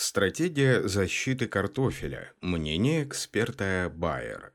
Стратегия защиты картофеля. Мнение эксперта Байер.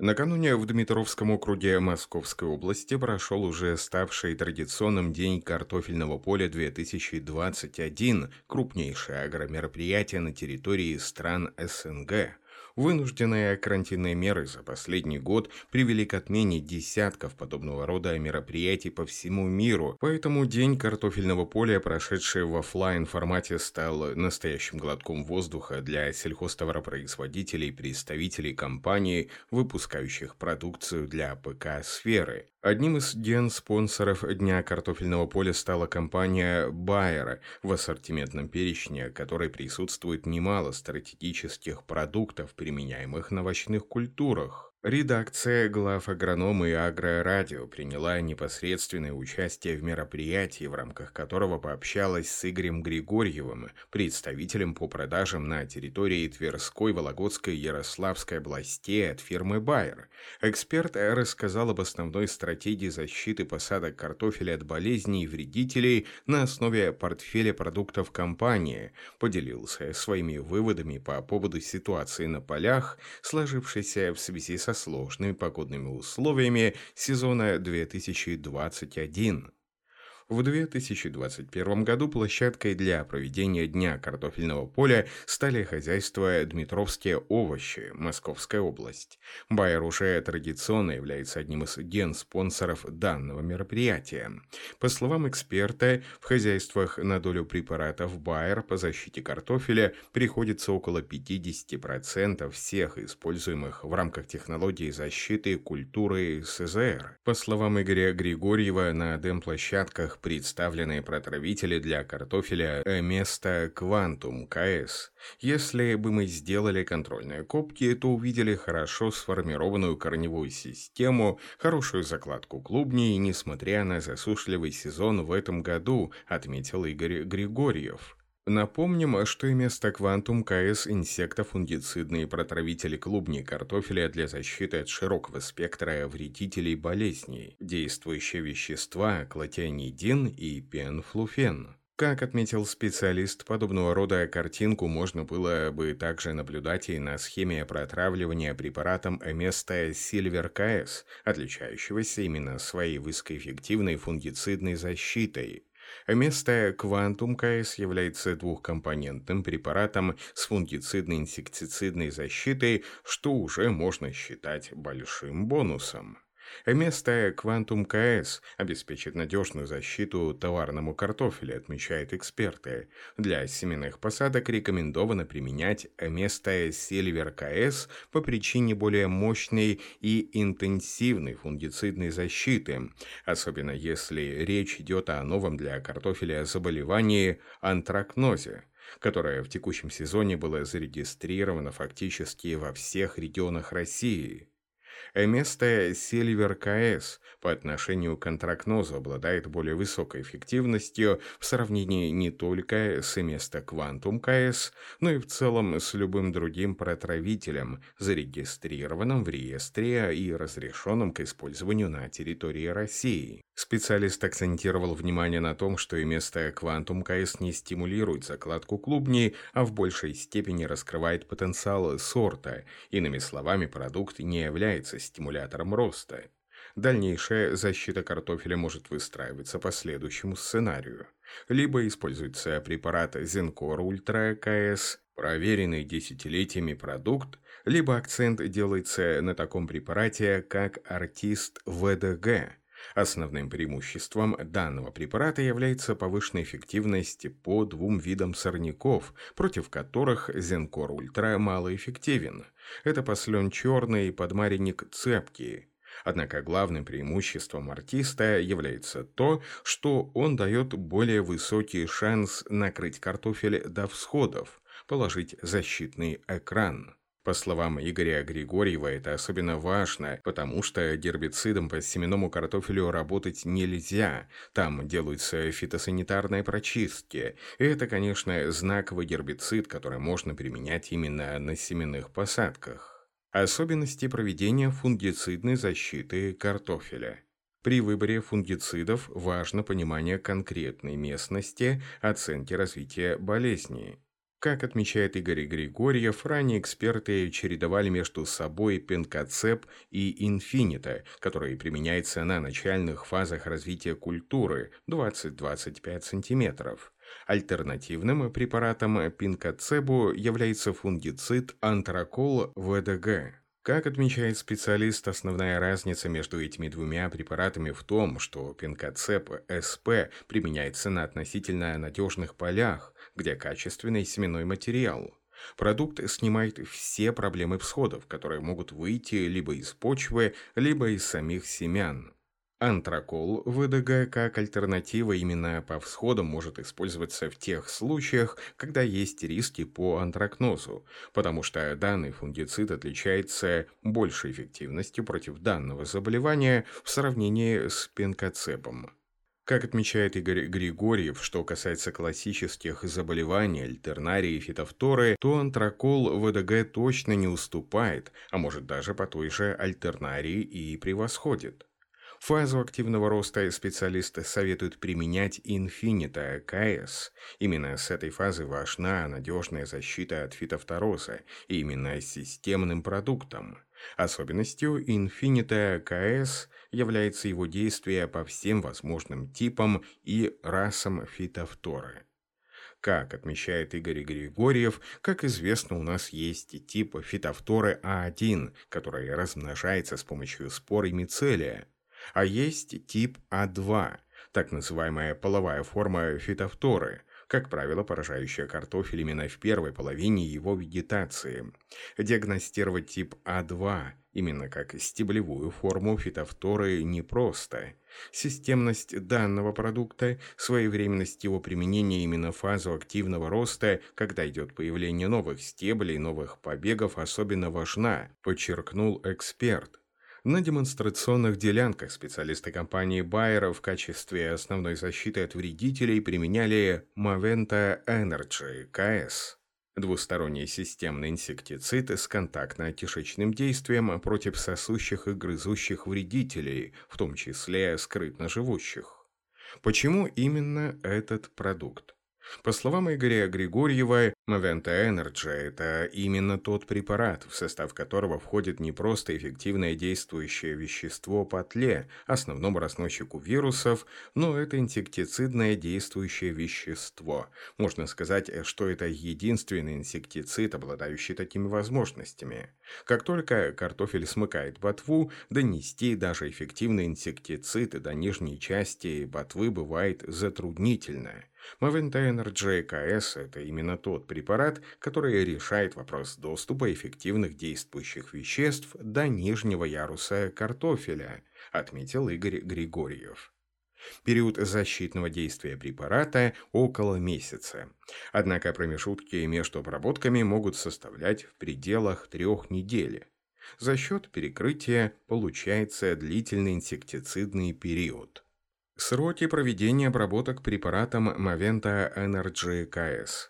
Накануне в Дмитровском округе Московской области прошел уже ставший традиционным День картофельного поля 2021, крупнейшее агромероприятие на территории стран СНГ. Вынужденные карантинные меры за последний год привели к отмене десятков подобного рода мероприятий по всему миру, поэтому День картофельного поля, прошедший в офлайн формате, стал настоящим глотком воздуха для сельхозтоваропроизводителей представителей компаний, выпускающих продукцию для ПК-сферы. Одним из ген-спонсоров Дня картофельного поля стала компания Bayer, в ассортиментном перечне которой присутствует немало стратегических продуктов, применяемых на овощных культурах. Редакция глав агронома и агрорадио приняла непосредственное участие в мероприятии, в рамках которого пообщалась с Игорем Григорьевым, представителем по продажам на территории Тверской, Вологодской и Ярославской областей от фирмы «Байер». Эксперт рассказал об основной стратегии защиты посадок картофеля от болезней и вредителей на основе портфеля продуктов компании, поделился своими выводами по поводу ситуации на полях, сложившейся в связи со со сложными погодными условиями сезона 2021. В 2021 году площадкой для проведения Дня картофельного поля стали хозяйства «Дмитровские овощи», Московская область. Байер уже традиционно является одним из ген-спонсоров данного мероприятия. По словам эксперта, в хозяйствах на долю препаратов Байер по защите картофеля приходится около 50% всех используемых в рамках технологии защиты культуры СЗР. По словам Игоря Григорьева, на дем-площадках представленные протравители для картофеля место Квантум КС. Если бы мы сделали контрольные копки, то увидели хорошо сформированную корневую систему, хорошую закладку клубней, несмотря на засушливый сезон в этом году, отметил Игорь Григорьев. Напомним, что место Quantum КС инсектофунгицидные протравители клубней картофеля для защиты от широкого спектра вредителей болезней, действующие вещества клотианидин и пенфлуфен. Как отметил специалист, подобного рода картинку можно было бы также наблюдать и на схеме протравливания препаратом Эместа Silver КС, отличающегося именно своей высокоэффективной фунгицидной защитой. Место Quantum КС является двухкомпонентным препаратом с фунгицидной инсектицидной защитой, что уже можно считать большим бонусом. Место Quantum КС обеспечит надежную защиту товарному картофелю, отмечают эксперты. Для семенных посадок рекомендовано применять место Silver КС по причине более мощной и интенсивной фунгицидной защиты, особенно если речь идет о новом для картофеля заболевании антракнозе которое в текущем сезоне было зарегистрировано фактически во всех регионах России. Место Silver КС по отношению к антракнозу обладает более высокой эффективностью в сравнении не только с место Quantum КС, но и в целом с любым другим протравителем, зарегистрированным в реестре и разрешенным к использованию на территории России. Специалист акцентировал внимание на том, что и место Quantum КС не стимулирует закладку клубней, а в большей степени раскрывает потенциал сорта. Иными словами, продукт не является стимулятором роста. Дальнейшая защита картофеля может выстраиваться по следующему сценарию. Либо используется препарат Zencor Ultra КС, проверенный десятилетиями продукт, либо акцент делается на таком препарате, как артист ВДГ – Основным преимуществом данного препарата является повышенная эффективность по двум видам сорняков, против которых Зенкор Ультра малоэффективен. Это послен черный и подмаренник цепкий. Однако главным преимуществом артиста является то, что он дает более высокий шанс накрыть картофель до всходов, положить защитный экран. По словам Игоря Григорьева, это особенно важно, потому что гербицидом по семенному картофелю работать нельзя. Там делаются фитосанитарные прочистки. И это, конечно, знаковый гербицид, который можно применять именно на семенных посадках. Особенности проведения фунгицидной защиты картофеля. При выборе фунгицидов важно понимание конкретной местности, оценки развития болезни. Как отмечает Игорь Григорьев, ранее эксперты чередовали между собой пенкоцеп и инфинита, который применяется на начальных фазах развития культуры 20-25 см. Альтернативным препаратом пинкоцебу является фунгицид антракол ВДГ. Как отмечает специалист, основная разница между этими двумя препаратами в том, что пинкоцеп СП применяется на относительно надежных полях, где качественный семенной материал. Продукт снимает все проблемы всходов, которые могут выйти либо из почвы, либо из самих семян. Антракол ВДГ как альтернатива именно по всходам может использоваться в тех случаях, когда есть риски по антракнозу, потому что данный фунгицид отличается большей эффективностью против данного заболевания в сравнении с пенкоцепом. Как отмечает Игорь Григорьев, что касается классических заболеваний альтернарии и фитофторы, то антракол ВДГ точно не уступает, а может даже по той же альтернарии и превосходит. Фазу активного роста специалисты советуют применять Infinita КС. Именно с этой фазы важна надежная защита от фитофтороза, и именно системным продуктом. Особенностью Infinita КС является его действие по всем возможным типам и расам фитофторы. Как отмечает Игорь Григорьев, как известно, у нас есть тип фитофторы А1, который размножается с помощью спор и мицелия, а есть тип А2, так называемая половая форма фитофторы, как правило, поражающая картофель именно в первой половине его вегетации. Диагностировать тип А2, именно как стеблевую форму фитофторы, непросто. Системность данного продукта, своевременность его применения именно в фазу активного роста, когда идет появление новых стеблей, новых побегов, особенно важна, подчеркнул эксперт. На демонстрационных делянках специалисты компании Bayer в качестве основной защиты от вредителей применяли Moventa Energy КС. Двусторонний системный инсектицид с контактно-кишечным действием против сосущих и грызущих вредителей, в том числе скрытно живущих. Почему именно этот продукт? По словам Игоря Григорьева, Moventa Energy – это именно тот препарат, в состав которого входит не просто эффективное действующее вещество по тле, основному разносчику вирусов, но это инсектицидное действующее вещество. Можно сказать, что это единственный инсектицид, обладающий такими возможностями. Как только картофель смыкает ботву, донести даже эффективный инсектицид до нижней части ботвы бывает затруднительно. Мавентайнер JKS – это именно тот препарат, который решает вопрос доступа эффективных действующих веществ до нижнего яруса картофеля, отметил Игорь Григорьев. Период защитного действия препарата – около месяца. Однако промежутки между обработками могут составлять в пределах трех недель. За счет перекрытия получается длительный инсектицидный период. Сроки проведения обработок препаратом Moventa Energy KS.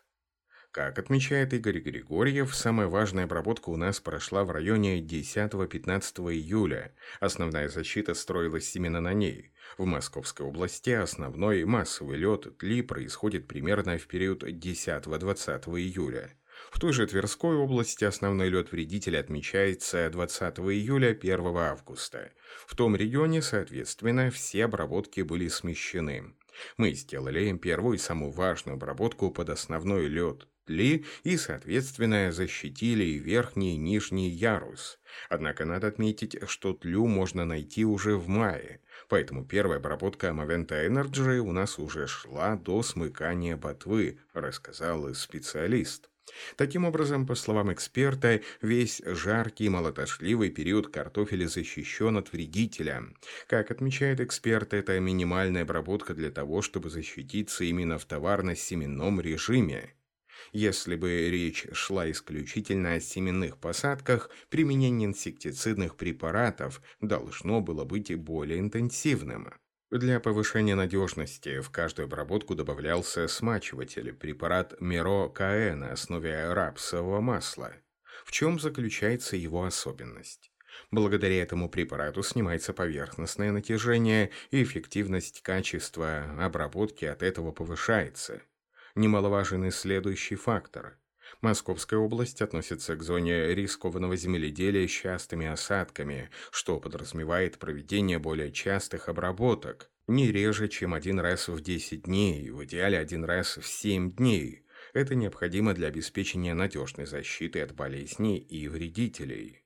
Как отмечает Игорь Григорьев, самая важная обработка у нас прошла в районе 10-15 июля. Основная защита строилась именно на ней. В Московской области основной массовый лед тли происходит примерно в период 10-20 июля. В той же Тверской области основной лед вредителя отмечается 20 июля 1 августа. В том регионе, соответственно, все обработки были смещены. Мы сделали первую и самую важную обработку под основной лед тли и, соответственно, защитили и верхний и нижний ярус. Однако надо отметить, что тлю можно найти уже в мае, поэтому первая обработка Moventa Energy у нас уже шла до смыкания ботвы, рассказал специалист. Таким образом, по словам эксперта, весь жаркий молотошливый период картофеля защищен от вредителя. Как отмечает эксперт, это минимальная обработка для того, чтобы защититься именно в товарно-семенном режиме. Если бы речь шла исключительно о семенных посадках, применение инсектицидных препаратов должно было быть более интенсивным. Для повышения надежности в каждую обработку добавлялся смачиватель, препарат Миро КАЭ на основе рапсового масла. В чем заключается его особенность? Благодаря этому препарату снимается поверхностное натяжение, и эффективность качества обработки от этого повышается. Немаловажен и следующий фактор. Московская область относится к зоне рискованного земледелия с частыми осадками, что подразумевает проведение более частых обработок, не реже, чем один раз в 10 дней, в идеале один раз в 7 дней. Это необходимо для обеспечения надежной защиты от болезней и вредителей.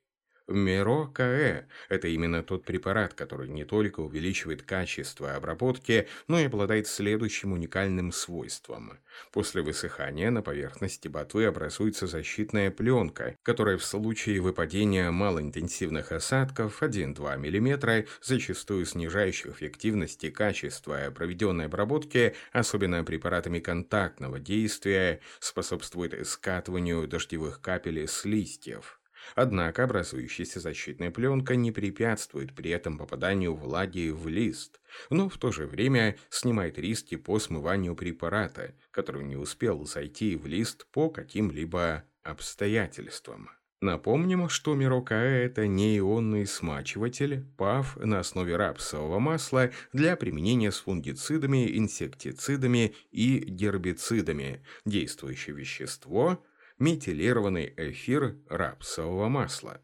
Миро КЭ – это именно тот препарат, который не только увеличивает качество обработки, но и обладает следующим уникальным свойством. После высыхания на поверхности ботвы образуется защитная пленка, которая в случае выпадения малоинтенсивных осадков 1-2 мм, зачастую снижающих эффективность и качество проведенной обработки, особенно препаратами контактного действия, способствует скатыванию дождевых капель с листьев. Однако образующаяся защитная пленка не препятствует при этом попаданию влаги в лист, но в то же время снимает риски по смыванию препарата, который не успел зайти в лист по каким-либо обстоятельствам. Напомним, что Мирока – это неионный смачиватель, ПАВ на основе рапсового масла для применения с фунгицидами, инсектицидами и гербицидами. Действующее вещество – метилированный эфир рапсового масла.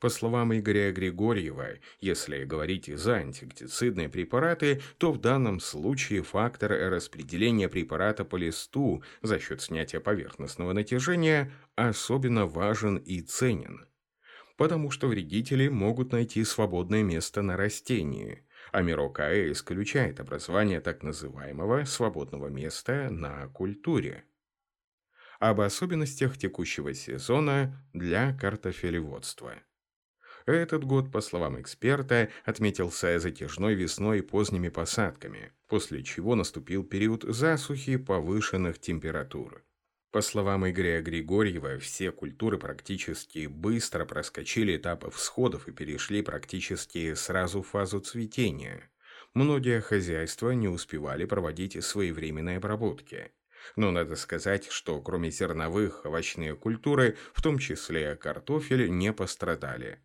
По словам Игоря Григорьева, если говорить за антиктицидные препараты, то в данном случае фактор распределения препарата по листу за счет снятия поверхностного натяжения особенно важен и ценен. Потому что вредители могут найти свободное место на растении, а Мирокаэ исключает образование так называемого свободного места на культуре об особенностях текущего сезона для картофелеводства. Этот год, по словам эксперта, отметился затяжной весной и поздними посадками, после чего наступил период засухи повышенных температур. По словам Игоря Григорьева, все культуры практически быстро проскочили этапы всходов и перешли практически сразу в фазу цветения. Многие хозяйства не успевали проводить своевременные обработки. Но надо сказать, что кроме зерновых, овощные культуры, в том числе картофель, не пострадали.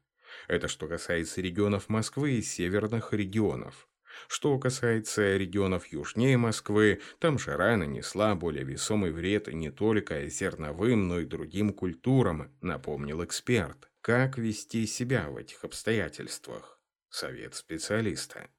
Это что касается регионов Москвы и северных регионов. Что касается регионов южнее Москвы, там жара нанесла более весомый вред не только зерновым, но и другим культурам, напомнил эксперт. Как вести себя в этих обстоятельствах? Совет специалиста.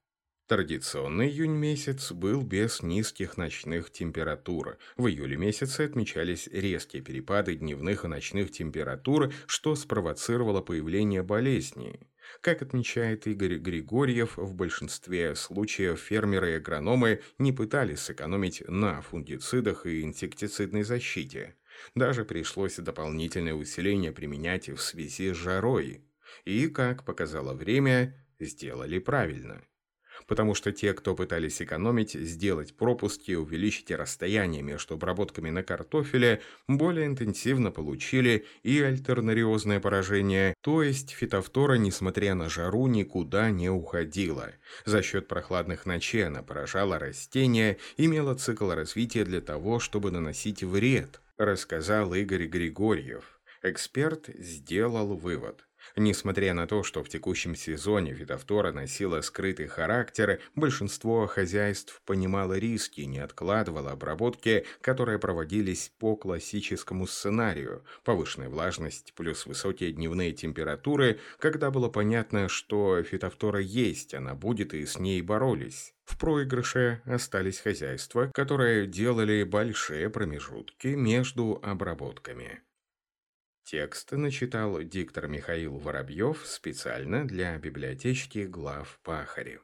Традиционный июнь месяц был без низких ночных температур. В июле месяце отмечались резкие перепады дневных и ночных температур, что спровоцировало появление болезней. Как отмечает Игорь Григорьев, в большинстве случаев фермеры и агрономы не пытались сэкономить на фунгицидах и инсектицидной защите. Даже пришлось дополнительное усиление применять в связи с жарой. И, как показало время, сделали правильно – потому что те, кто пытались экономить, сделать пропуски, увеличить расстояние между обработками на картофеле, более интенсивно получили и альтернариозное поражение, то есть фитофтора, несмотря на жару, никуда не уходила. За счет прохладных ночей она поражала растения, имела цикл развития для того, чтобы наносить вред, рассказал Игорь Григорьев. Эксперт сделал вывод. Несмотря на то, что в текущем сезоне фитофтора носила скрытый характер, большинство хозяйств понимало риски и не откладывало обработки, которые проводились по классическому сценарию. Повышенная влажность плюс высокие дневные температуры, когда было понятно, что фитофтора есть, она будет и с ней боролись. В проигрыше остались хозяйства, которые делали большие промежутки между обработками. Текст начитал диктор Михаил Воробьев специально для библиотечки глав Пахари.